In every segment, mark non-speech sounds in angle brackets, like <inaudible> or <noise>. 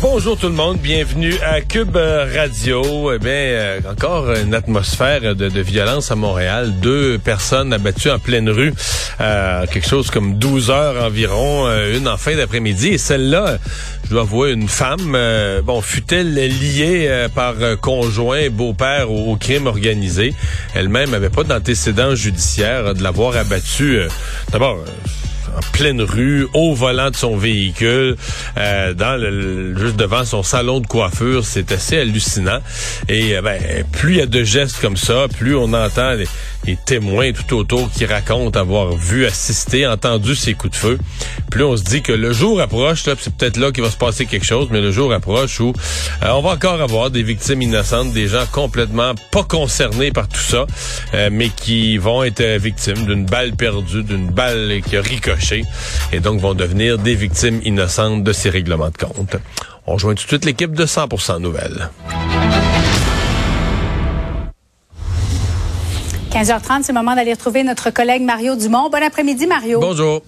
Bonjour tout le monde, bienvenue à Cube Radio. Eh bien, euh, encore une atmosphère de, violence à Montréal. Deux personnes abattues en pleine rue, euh, quelque chose comme 12 heures environ, euh, une en fin d'après-midi. Et celle-là, je dois avouer, une femme, euh, bon, fut-elle liée par conjoint, beau-père au, au, crime organisé? Elle-même n'avait pas d'antécédent judiciaire de l'avoir abattue. D'abord en pleine rue, au volant de son véhicule, euh, dans le, juste devant son salon de coiffure. C'est assez hallucinant. Et euh, ben, plus il y a de gestes comme ça, plus on entend les, témoins tout autour qui racontent avoir vu, assisté, entendu ces coups de feu. Plus on se dit que le jour approche, là, c'est peut-être là qu'il va se passer quelque chose, mais le jour approche où euh, on va encore avoir des victimes innocentes, des gens complètement pas concernés par tout ça, euh, mais qui vont être victimes d'une balle perdue, d'une balle qui a et donc vont devenir des victimes innocentes de ces règlements de compte. On rejoint tout de suite l'équipe de 100% Nouvelles. 15h30, c'est le moment d'aller retrouver notre collègue Mario Dumont. Bon après-midi, Mario. Bonjour.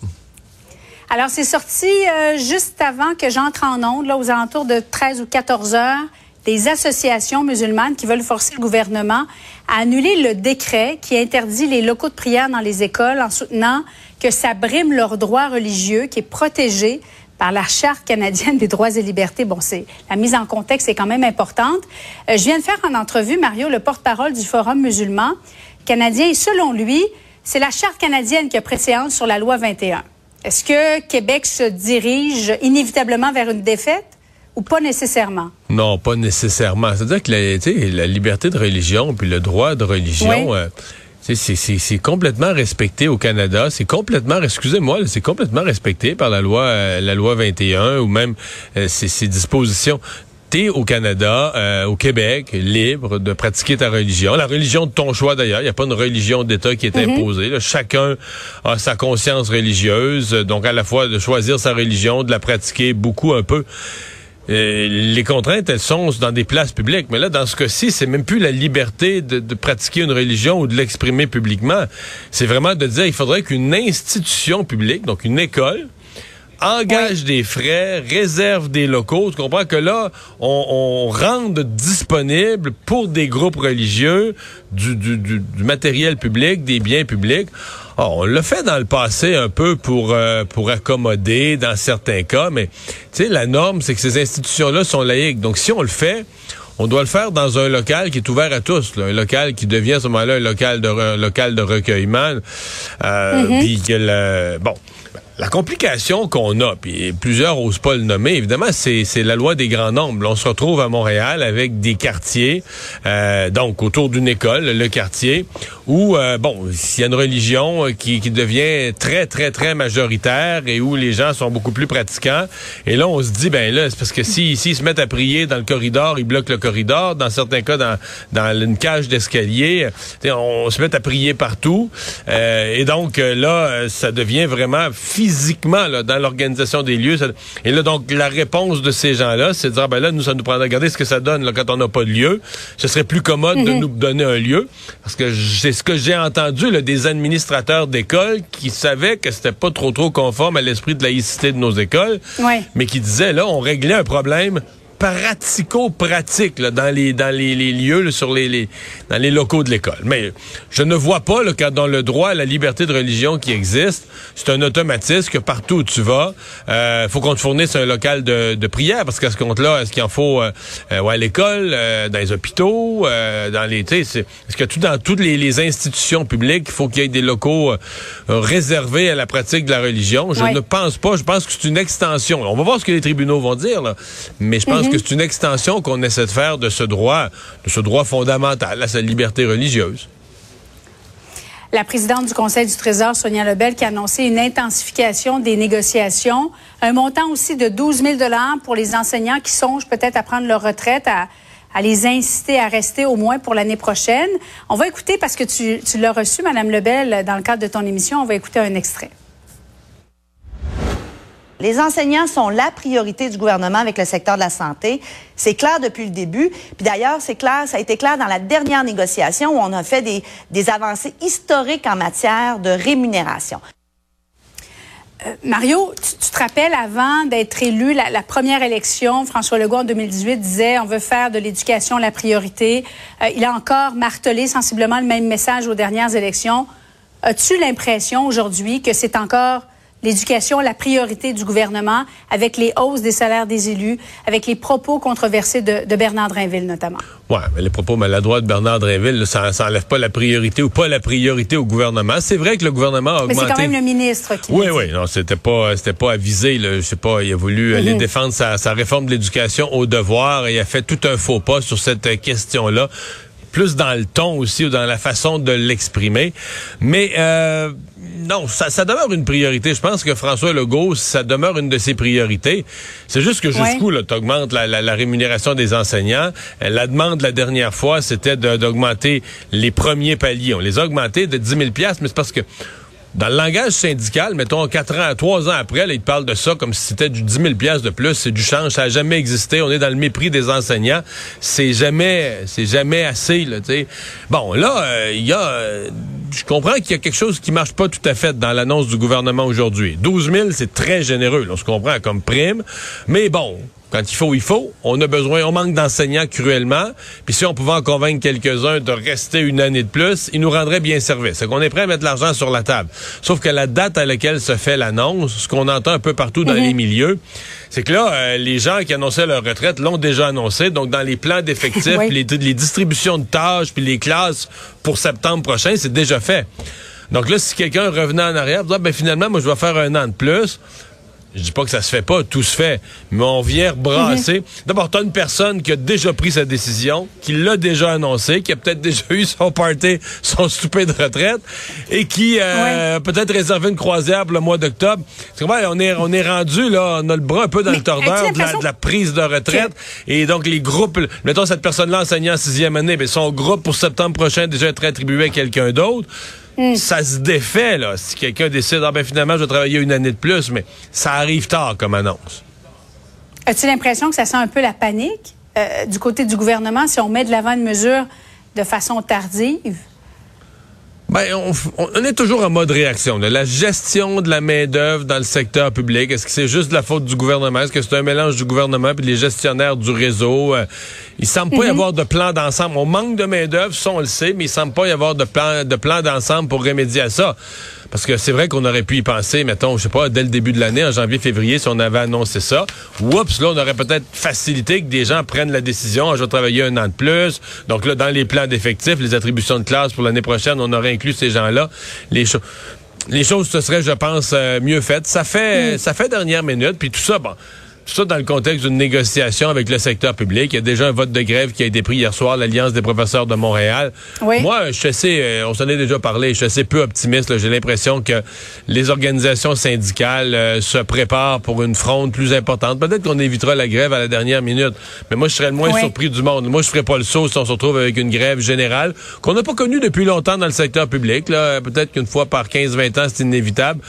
Alors, c'est sorti euh, juste avant que j'entre en onde, là, aux alentours de 13 ou 14 heures, des associations musulmanes qui veulent forcer le gouvernement à annuler le décret qui interdit les locaux de prière dans les écoles en soutenant que ça brime leur droit religieux qui est protégé par la Charte canadienne des droits et libertés. Bon, c'est la mise en contexte est quand même importante. Euh, je viens de faire en entrevue Mario, le porte-parole du Forum musulman canadien. Et selon lui, c'est la Charte canadienne qui a préséance sur la loi 21. Est-ce que Québec se dirige inévitablement vers une défaite? ou pas nécessairement? Non, pas nécessairement. C'est-à-dire que la, la, liberté de religion puis le droit de religion, euh, c'est complètement respecté au Canada. C'est complètement, excusez-moi, c'est complètement respecté par la loi, euh, la loi 21 ou même euh, ces dispositions t'es au Canada, euh, au Québec, libre de pratiquer ta religion. La religion de ton choix d'ailleurs. Il n'y a pas une religion d'État qui est mhm. imposée. Là. Chacun a sa conscience religieuse. Donc à la fois de choisir sa religion, de la pratiquer beaucoup un peu. Euh, les contraintes, elles sont dans des places publiques. Mais là, dans ce cas-ci, c'est même plus la liberté de, de pratiquer une religion ou de l'exprimer publiquement. C'est vraiment de dire, il faudrait qu'une institution publique, donc une école, engage des frais, réserve des locaux. Tu comprends que là, on, on rende disponible pour des groupes religieux du, du, du, matériel public, des biens publics. Oh, on l'a fait dans le passé un peu pour euh, pour accommoder dans certains cas, mais tu sais la norme c'est que ces institutions-là sont laïques. Donc si on le fait, on doit le faire dans un local qui est ouvert à tous, là, un local qui devient à ce moment-là un local de un local de recueillement. Euh, mm-hmm. Puis que le, bon, la complication qu'on a, puis plusieurs osent pas le nommer, évidemment, c'est, la loi des grands nombres. on se retrouve à Montréal avec des quartiers, euh, donc autour d'une école, le quartier, où, euh, bon, s'il y a une religion euh, qui, qui devient très, très, très majoritaire et où les gens sont beaucoup plus pratiquants, et là, on se dit, ben là, c'est parce que si, se mettent à prier dans le corridor, ils bloquent le corridor, dans certains cas, dans, dans une cage d'escalier, on se met à prier partout, et donc là, ça devient vraiment physique physiquement là, dans l'organisation des lieux. et là, donc, la réponse de ces gens-là, c'est de dire, ben là, nous, ça nous prendrait à regarder ce que ça donne là, quand on n'a pas de lieu. Ce serait plus commode de mhm. nous donner un lieu. Parce que c'est ce que j'ai entendu là, des administrateurs d'écoles qui savaient que c'était pas trop trop conforme à l'esprit de laïcité de nos écoles, mais qui disaient, là, on réglait un problème pratico-pratique dans les dans les, lieux sur les, les, dans les locaux de l'école. Mais je ne vois pas là, quand dans le droit à la liberté de religion qui existe, c'est un automatisme que partout où tu vas, euh, faut qu'on te fournisse un local de, de prière parce qu'à ce compte-là, est-ce qu'il en faut euh, euh ouais, à l'école, euh, dans les hôpitaux, euh, dans les est-ce que tout dans toutes les, les institutions publiques, il faut qu'il y ait des locaux réservés à la pratique de la religion? Je ne pense pas. Je pense que c'est une extension. On va voir ce que les tribunaux vont dire, là. mais je pense c'est une extension qu'on essaie de faire de ce droit, de ce droit fondamental à sa liberté religieuse. La présidente du Conseil du Trésor, Sonia Lebel, qui a annoncé une intensification des négociations, un montant aussi de 12 000 pour les enseignants qui songent peut-être à prendre leur retraite, à, à les inciter à rester au moins pour l'année prochaine. On va écouter, parce que tu, tu l'as reçu, Madame Lebel, dans le cadre de ton émission, on va écouter un extrait. Les enseignants sont la priorité du gouvernement avec le secteur de la santé. C'est clair depuis le début. Puis d'ailleurs, c'est clair, ça a été clair dans la dernière négociation où on a fait des, avancées historiques en matière de rémunération. Euh, Mario, tu, te rappelles avant d'être élu, la, première élection, François Legault en 2018 disait on veut faire de l'éducation la priorité. Euh, il a encore martelé sensiblement le même message aux dernières élections. As-tu l'impression aujourd'hui que c'est encore l'éducation la priorité du gouvernement avec les hausses des salaires des élus, avec les propos controversés de, de Bernard Drinville notamment. Ouais, mais les propos maladroits de Bernard Drinville, ça n'enlève pas la priorité ou pas la priorité au gouvernement. C'est vrai que le gouvernement a augmenté. Mais c'est quand même le ministre qui. Oui, oui, non, c'était pas, c'était pas avisé. Là. Je sais pas, il a voulu aller mhm. défendre sa, sa réforme de l'éducation au devoir et il a fait tout un faux pas sur cette question-là plus dans le ton aussi ou dans la façon de l'exprimer. Mais euh, non, ça, ça, demeure une priorité. Je pense que François Legault, ça demeure une de ses priorités. C'est juste que jusqu'où tu augmentes la, la, la, rémunération des enseignants? Euh, la demande la dernière fois, c'était d'augmenter les premiers paliers. On les a augmentés de 10 000 mais c'est parce que dans le langage syndical, mettons, quatre ans, trois ans après, là, ils parlent de ça comme si c'était du 10 000 pièces de plus. C'est du change. Ça n'a jamais existé. On est dans le mépris des enseignants. C'est jamais, c'est jamais assez, là, tu Bon, là, euh, il y a, euh, je comprends qu'il y a quelque chose qui marche pas tout à fait dans l'annonce du gouvernement aujourd'hui. 12 000, c'est très généreux, on se comprend comme prime. Mais bon, quand il faut, il faut. On a besoin, on manque d'enseignants cruellement. Puis si on pouvait en convaincre quelques-uns de rester une année de plus, ils nous rendraient bien service. C'est qu'on est prêt à mettre l'argent sur la table. Sauf que la date à laquelle se fait l'annonce, ce qu'on entend un peu partout dans mhm. les milieux, c'est que là, euh, les gens qui annonçaient leur retraite l'ont déjà annoncé. Donc, dans les plans d'effectifs, <laughs> les, les distributions de tâches, puis les classes pour septembre prochain, c'est déjà fait. Donc là, si quelqu'un revenait en arrière, ben finalement, moi, je vais faire un an de plus. Je dis pas que ça se fait pas, tout se fait, mais on vient brasser. Mhm. D'abord, tu as une personne qui a déjà pris sa décision, qui l'a déjà annoncé, qui a peut-être déjà eu son party, son souper de retraite, et qui euh, peut-être réservé une croisière pour le mois d'octobre. On est, on est rendu, là, on a le bras un peu dans le tordeur de la, prise de retraite. Et donc, les groupes, mettons cette personne-là enseignant en sixième année, mais son groupe pour septembre prochain déjà être attribué à quelqu'un d'autre. Hmm. Ça se défait, là. Si quelqu'un décide, ah ben finalement, je vais travailler une année de plus, mais ça arrive tard comme annonce. As-tu l'impression que ça sent un peu la panique euh, du côté du gouvernement si on met de l'avant une mesure de façon tardive? Ben, on, est toujours en mode réaction. La gestion de la main-d'œuvre dans le secteur public, est-ce que c'est juste la faute du gouvernement? Est-ce que c'est un mélange du gouvernement et des gestionnaires du réseau? Euh, il semble pas y mhm. avoir de plan d'ensemble. On manque de main-d'œuvre, ça on le sait, mais il semble pas y avoir de plan de plan d'ensemble pour remédier à ça. Parce que c'est vrai qu'on aurait pu y penser, mettons, je sais pas, dès le début de l'année, en janvier, février, si on avait annoncé ça. Oups, là, on aurait peut-être facilité que des gens prennent la décision, ah, je vais travailler un an de plus. Donc là, dans les plans d'effectifs, les attributions de classe pour l'année prochaine, on aurait inclus ces gens-là. Les choses les choses se seraient, je pense, euh, mieux faites. Ça fait, mm. ça fait dernière minute, puis tout ça, bon, ça dans le contexte d'une négociation avec le secteur public. Il y a déjà un vote de grève qui a été pris hier soir, l'Alliance des professeurs de Montréal. Moi, je suis assez, euh, on s'en est déjà parlé, je suis assez peu optimiste. J'ai l'impression que les organisations syndicales euh, se préparent pour une fronde plus importante. Peut-être qu'on évitera la grève à la dernière minute, mais moi, je serais le moins surpris du monde. Moi, je ferais pas le saut si on se retrouve avec une grève générale qu'on n'a pas connue depuis longtemps dans le secteur public. Peut-être qu'une fois par 15-20 ans, c'est inévitable.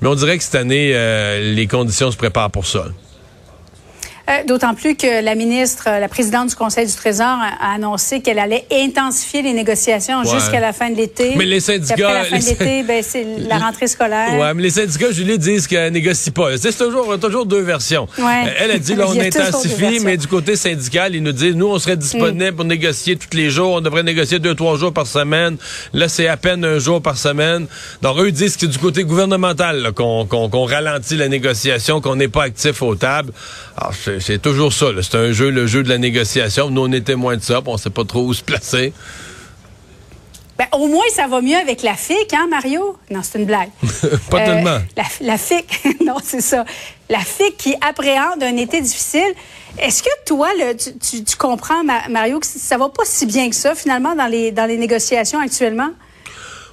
Mais on dirait que cette année, euh, les conditions se préparent pour ça. Euh, d'autant plus que la ministre, euh, la présidente du Conseil du Trésor a annoncé qu'elle allait intensiver les négociations jusqu'à la fin de l'été. Mais les syndicats... Après la fin de l'été, ben, c'est <laughs> la rentrée scolaire. Ouais, mais les syndicats, Julie, disent qu'elle négocie pas. C'est toujours, toujours deux versions. Ouais. Euh, elle a dit, <laughs> là, on intensifie, mais du côté syndical, ils nous disent, nous, on serait disponible pour négocier tous les jours. On devrait négocier deux, trois jours par semaine. Là, c'est à peine un jour par semaine. Donc, eux, ils disent que c'est du côté gouvernemental qu'on ralentit la négociation, qu'on n'est pas actif aux tables. Alors, c'est toujours ça. C'est un jeu, le jeu de la négociation. Nous, on est témoins de ça, on ne sait pas trop où se placer. Ben, au moins, ça va mieux avec la FIC, hein, Mario? Non, c'est une blague. <laughs> pas tellement. Euh, la, FIC, <laughs> non, c'est ça. La FIC qui appréhende un été difficile. Est-ce que toi, tu, comprends, Mario, que ça va pas si bien que ça, finalement, dans les, dans les négociations actuellement?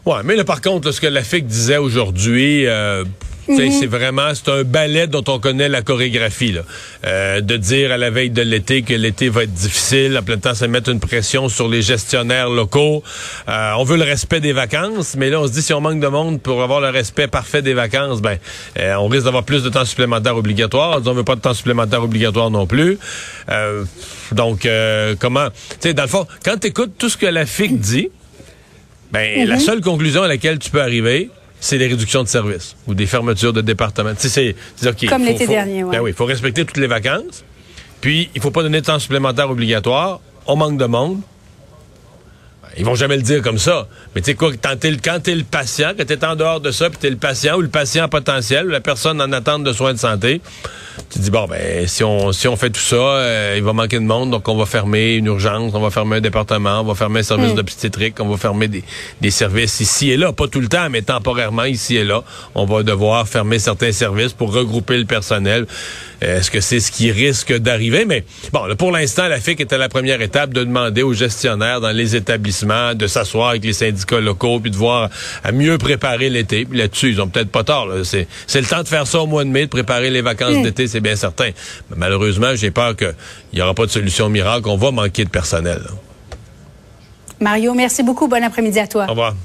Oui, mais là, par contre, ce que la FIC disait aujourd'hui, euh, Mhm. C'est vraiment, c'est un ballet dont on connaît la chorégraphie. Là. Euh, de dire à la veille de l'été que l'été va être difficile, en plein temps, ça mettre une pression sur les gestionnaires locaux. Euh, on veut le respect des vacances, mais là, on se dit si on manque de monde pour avoir le respect parfait des vacances, ben, euh, on risque d'avoir plus de temps supplémentaire obligatoire. On veut pas de temps supplémentaire obligatoire non plus. donc, comment, tu sais, dans le fond, quand tu écoutes tout ce que la FIC dit, ben, la mhm. seule conclusion à laquelle tu peux arriver, c'est des réductions de services ou des fermetures de départements. C'est, Comme l'été dernier, oui. Ben oui, il faut respecter toutes les vacances. Puis, il faut pas donner de temps supplémentaire obligatoire. On manque de monde. Ben, ils vont jamais le dire comme ça. Mais tu sais quoi, quand t'es, le patient, quand t'es en dehors de ça, puis t'es le patient ou le patient potentiel, ou la personne en attente de soins de santé, tu dis, bon, ben, si on, si on fait tout ça, euh, il va manquer de monde, donc on va fermer une urgence, on va fermer un département, on va fermer un service hmm. d'obstétrique, on va fermer des, des services ici et là, pas tout le temps, mais temporairement ici et là. On va devoir fermer certains services pour regrouper le personnel. Est-ce que c'est ce qui risque d'arriver? Mais bon, pour l'instant, la FIC était à la première étape de demander aux gestionnaires dans les établissements de s'asseoir avec les syndicats locaux puis de voir à mieux préparer l'été. Puis là-dessus, ils ont peut-être pas tort. C'est, le temps de faire ça au mois de mai, de préparer les vacances d'été c'est bien certain. Mais malheureusement, j'ai peur qu'il n'y aura pas de solution miracle. On va manquer de personnel. Mario, merci beaucoup. Bon après-midi à toi. Au revoir.